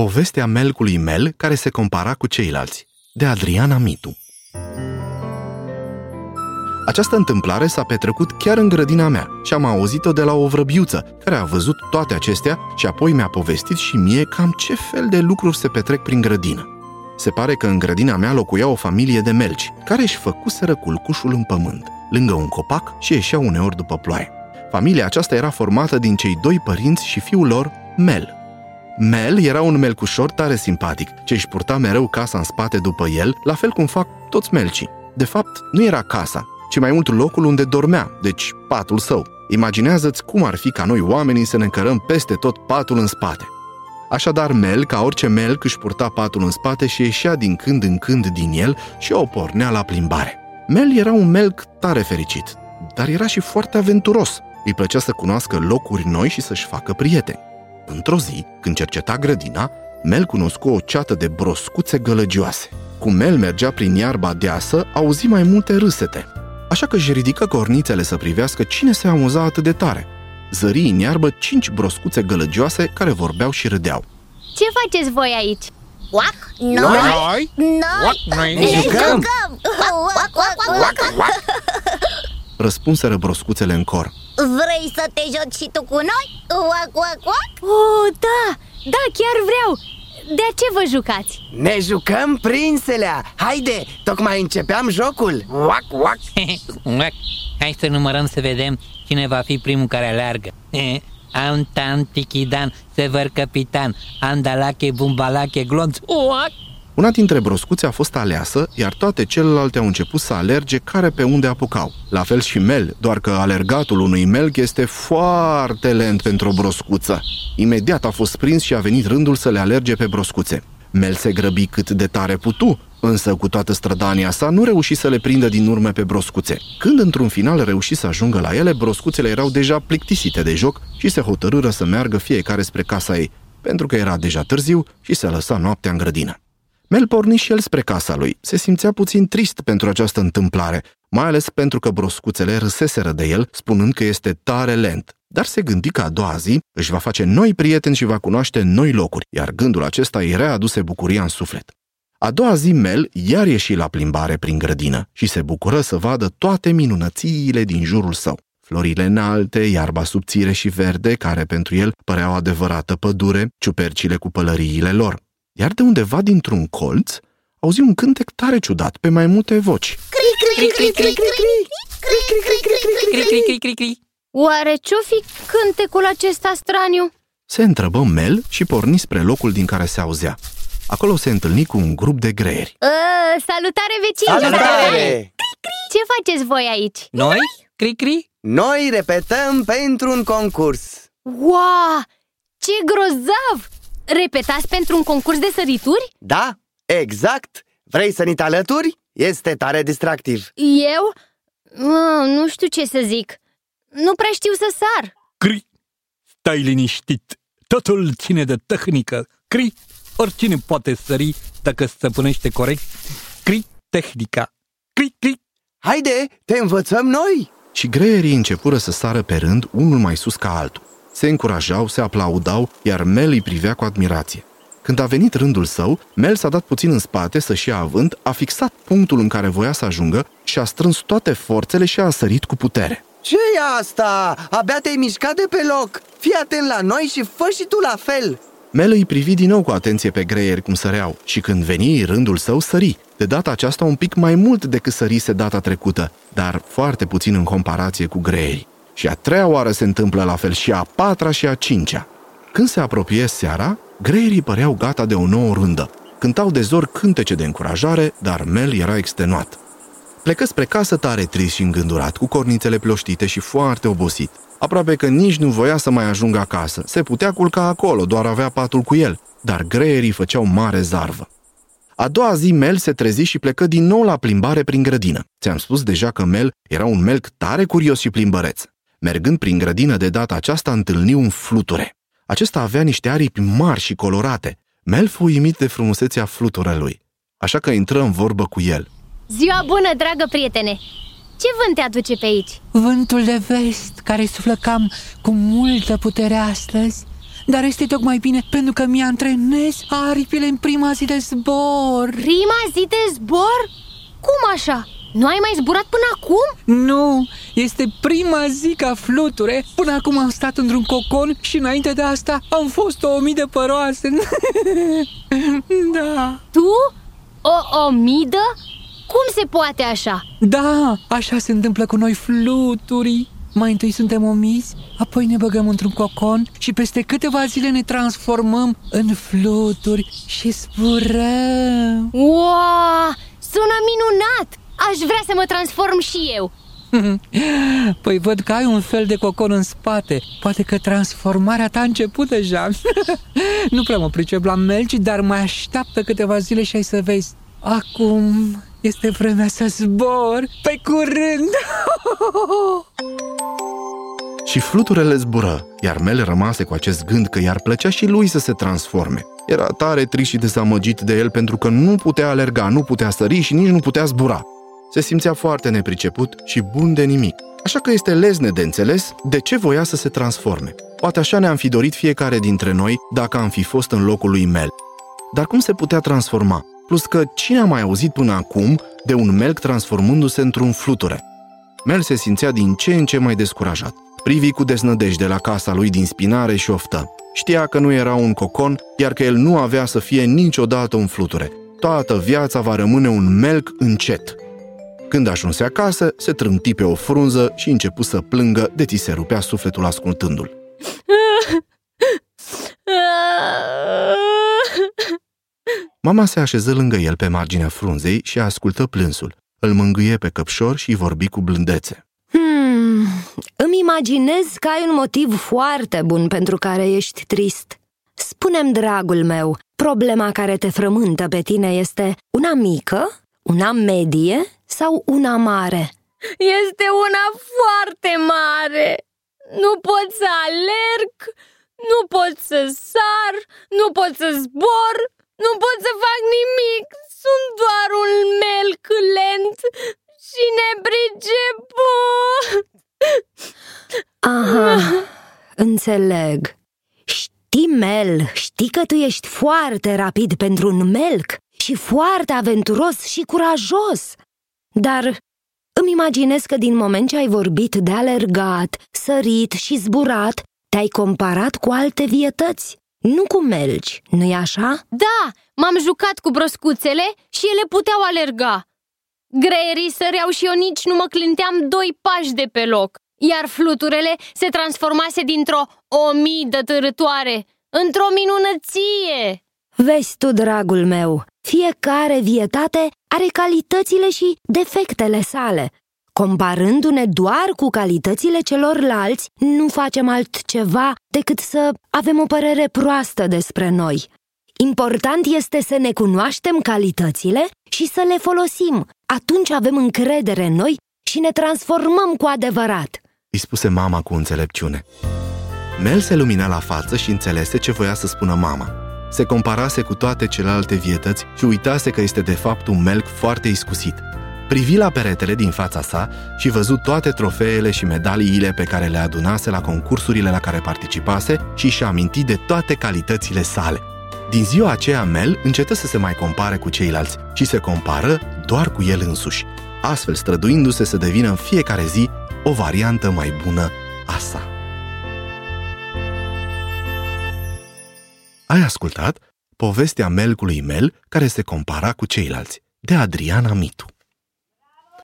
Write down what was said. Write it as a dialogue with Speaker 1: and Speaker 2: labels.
Speaker 1: Povestea melcului Mel care se compara cu ceilalți, de Adriana Mitu. Această întâmplare s-a petrecut chiar în grădina mea și am auzit-o de la o vrăbiuță, care a văzut toate acestea și apoi mi-a povestit și mie cam ce fel de lucruri se petrec prin grădină. Se pare că în grădina mea locuia o familie de melci, care își făcuseră culcușul în pământ, lângă un copac și ieșeau uneori după ploaie. Familia aceasta era formată din cei doi părinți și fiul lor, Mel. Mel era un melcușor tare simpatic, ce își purta mereu casa în spate după el, la fel cum fac toți melcii. De fapt, nu era casa, ci mai mult locul unde dormea, deci patul său. Imaginează-ți cum ar fi ca noi oamenii să ne încărăm peste tot patul în spate. Așadar, Mel, ca orice melc, își purta patul în spate și ieșea din când în când din el și o pornea la plimbare. Mel era un melc tare fericit, dar era și foarte aventuros. Îi plăcea să cunoască locuri noi și să-și facă prieteni. Într-o zi, când cerceta grădina, Mel cunoscu o ceată de broscuțe gălăgioase. Cum Mel mergea prin iarba deasă, auzi mai multe râsete. Așa că își ridică cornițele să privească cine se amuza atât de tare. Zări în iarbă cinci broscuțe gălăgioase care vorbeau și râdeau.
Speaker 2: Ce faceți voi aici?
Speaker 3: Oac, noi,
Speaker 4: Noi?
Speaker 3: noi,
Speaker 4: Noi
Speaker 3: ne
Speaker 4: ne jucăm.
Speaker 3: jucăm Oac, oac, oac, oac, oac.
Speaker 1: Răspunseră broscuțele în cor.
Speaker 3: Vrei să te joci și tu cu noi? Oac, oac, oac
Speaker 2: Oh, da, da, chiar vreau De ce vă jucați?
Speaker 4: Ne jucăm prinselea! Haide, tocmai începeam jocul! Uac, uac!
Speaker 5: Uac. Hai să numărăm să vedem cine va fi primul care aleargă. Am tan tichidan, sever capitan, andalache, bumbalache, glonț. Uac.
Speaker 1: Una dintre broscuțe a fost aleasă, iar toate celelalte au început să alerge care pe unde apucau. La fel și Mel, doar că alergatul unui melc este foarte lent pentru o broscuță. Imediat a fost prins și a venit rândul să le alerge pe broscuțe. Mel se grăbi cât de tare putu, însă cu toată strădania sa nu reuși să le prindă din urme pe broscuțe. Când într-un final reuși să ajungă la ele, broscuțele erau deja plictisite de joc și se hotărâră să meargă fiecare spre casa ei, pentru că era deja târziu și se lăsa noaptea în grădină. Mel porni și el spre casa lui. Se simțea puțin trist pentru această întâmplare, mai ales pentru că broscuțele râseseră de el, spunând că este tare lent. Dar se gândi că a doua zi își va face noi prieteni și va cunoaște noi locuri, iar gândul acesta îi readuse bucuria în suflet. A doua zi Mel iar ieși la plimbare prin grădină și se bucură să vadă toate minunățiile din jurul său. Florile înalte, iarba subțire și verde, care pentru el părea o adevărată pădure, ciupercile cu pălăriile lor. Iar de undeva dintr-un colț, auzi un cântec tare ciudat pe mai multe voci.
Speaker 5: Cri, cri, cri, cri, cri, cri.
Speaker 2: Oare ce-o fi cântecul acesta straniu?
Speaker 1: Se întrebă Mel și porni spre locul din care se auzea. Acolo se întâlni cu un grup de greieri.
Speaker 2: Uh, salutare vecini!
Speaker 4: Salutare!
Speaker 2: Ce faceți voi aici?
Speaker 5: Noi? Cri, cri?
Speaker 4: Noi repetăm pentru un concurs!
Speaker 2: Wow! Ce grozav! Repetați pentru un concurs de sărituri?
Speaker 4: Da, exact! Vrei să ni te alături? Este tare distractiv!
Speaker 2: Eu? Uh, nu știu ce să zic Nu prea știu să sar
Speaker 6: Cri, stai liniștit. Totul ține de tehnică. Cri, oricine poate sări dacă stăpânește corect. Cri, tehnica. Cri, cri.
Speaker 4: Haide, te învățăm noi!
Speaker 1: Și greierii începură să sară pe rând, unul mai sus ca altul. Se încurajau, se aplaudau, iar Mel îi privea cu admirație. Când a venit rândul său, Mel s-a dat puțin în spate să-și ia avânt, a fixat punctul în care voia să ajungă și a strâns toate forțele și a sărit cu putere.
Speaker 4: ce e asta? Abia te-ai mișcat de pe loc! Fii atent la noi și fă și tu la fel!
Speaker 1: Mel îi privi din nou cu atenție pe greieri cum săreau și când veni rândul său sări. De data aceasta un pic mai mult decât sărise data trecută, dar foarte puțin în comparație cu greierii. Și a treia oară se întâmplă la fel și a patra și a cincea. Când se apropie seara, greierii păreau gata de o nouă rândă. Cântau de zor cântece de încurajare, dar Mel era extenuat. Plecă spre casă tare trist și îngândurat, cu cornițele ploștite și foarte obosit. Aproape că nici nu voia să mai ajungă acasă. Se putea culca acolo, doar avea patul cu el. Dar greierii făceau mare zarvă. A doua zi Mel se trezi și plecă din nou la plimbare prin grădină. Ți-am spus deja că Mel era un melc tare curios și plimbăreț. Mergând prin grădină de data aceasta întâlni un fluture. Acesta avea niște aripi mari și colorate. Mel fu uimit de frumusețea fluturelui. Așa că intră în vorbă cu el.
Speaker 2: Ziua bună, dragă prietene! Ce vânt te aduce pe aici?
Speaker 5: Vântul de vest care suflă cam cu multă putere astăzi dar este tocmai bine pentru că mi-antrenez aripile în prima zi de zbor.
Speaker 2: Prima zi de zbor? Cum așa? Nu ai mai zburat până acum?
Speaker 5: Nu, este prima zi ca fluture. Până acum am stat într-un cocon și înainte de asta am fost o mii de păroase. da.
Speaker 2: Tu? O omidă? Cum se poate așa?
Speaker 5: Da, așa se întâmplă cu noi fluturii. Mai întâi suntem omizi, apoi ne băgăm într-un cocon și peste câteva zile ne transformăm în fluturi și zburăm.
Speaker 2: Wow, sună minunat! Aș vrea să mă transform și eu.
Speaker 5: Păi văd că ai un fel de cocon în spate. Poate că transformarea ta a început deja. Nu prea mă pricep la melci, dar mai așteaptă câteva zile și ai să vezi. Acum este vremea să zbor Pe curând.
Speaker 1: Și fluturele zbură, iar Mel rămase cu acest gând că i-ar plăcea și lui să se transforme. Era tare trist și dezamăgit de el pentru că nu putea alerga, nu putea sări și nici nu putea zbura. Se simțea foarte nepriceput și bun de nimic, așa că este lezne de înțeles de ce voia să se transforme. Poate așa ne-am fi dorit fiecare dintre noi dacă am fi fost în locul lui Mel. Dar cum se putea transforma? Plus că cine a mai auzit până acum de un melc transformându-se într-un fluture? Mel se simțea din ce în ce mai descurajat. Privi cu deznădejde la casa lui din spinare și oftă. Știa că nu era un cocon, iar că el nu avea să fie niciodată un fluture. Toată viața va rămâne un melc încet. Când ajunse acasă, se trânti pe o frunză și începu să plângă, de ți se rupea sufletul ascultându-l. Mama se așeză lângă el pe marginea frunzei și ascultă plânsul. Îl mângâie pe căpșor și vorbi cu blândețe.
Speaker 7: Hmm, îmi imaginez că ai un motiv foarte bun pentru care ești trist. Spune-mi, dragul meu, problema care te frământă pe tine este una mică, una medie sau una mare?
Speaker 2: Este una foarte mare! Nu pot să alerg, nu pot să sar, nu pot să zbor, nu pot să fac nimic. Sunt doar un melc lent și nepriceput.
Speaker 7: Aha, înțeleg. Știi, Mel, știi că tu ești foarte rapid pentru un melc și foarte aventuros și curajos. Dar îmi imaginez că din moment ce ai vorbit de alergat, sărit și zburat, te-ai comparat cu alte vietăți, nu cu melci, nu-i așa?
Speaker 2: Da, m-am jucat cu broscuțele și ele puteau alerga. Greierii săreau și eu nici nu mă clinteam doi pași de pe loc, iar fluturele se transformase dintr-o omidă târătoare într-o minunăție.
Speaker 7: Vezi tu, dragul meu, fiecare vietate are calitățile și defectele sale. Comparându-ne doar cu calitățile celorlalți, nu facem altceva decât să avem o părere proastă despre noi. Important este să ne cunoaștem calitățile și să le folosim. Atunci avem încredere în noi și ne transformăm cu adevărat.
Speaker 1: Îi spuse mama cu înțelepciune. Mel se lumina la față și înțelese ce voia să spună mama se comparase cu toate celelalte vietăți și uitase că este de fapt un melc foarte iscusit. Privi la peretele din fața sa și văzut toate trofeele și medaliile pe care le adunase la concursurile la care participase și și-a amintit de toate calitățile sale. Din ziua aceea, Mel încetă să se mai compare cu ceilalți și se compară doar cu el însuși, astfel străduindu-se să devină în fiecare zi o variantă mai bună a sa. Ai ascultat povestea melcului Mel care se compara cu ceilalți, de Adriana Mitu.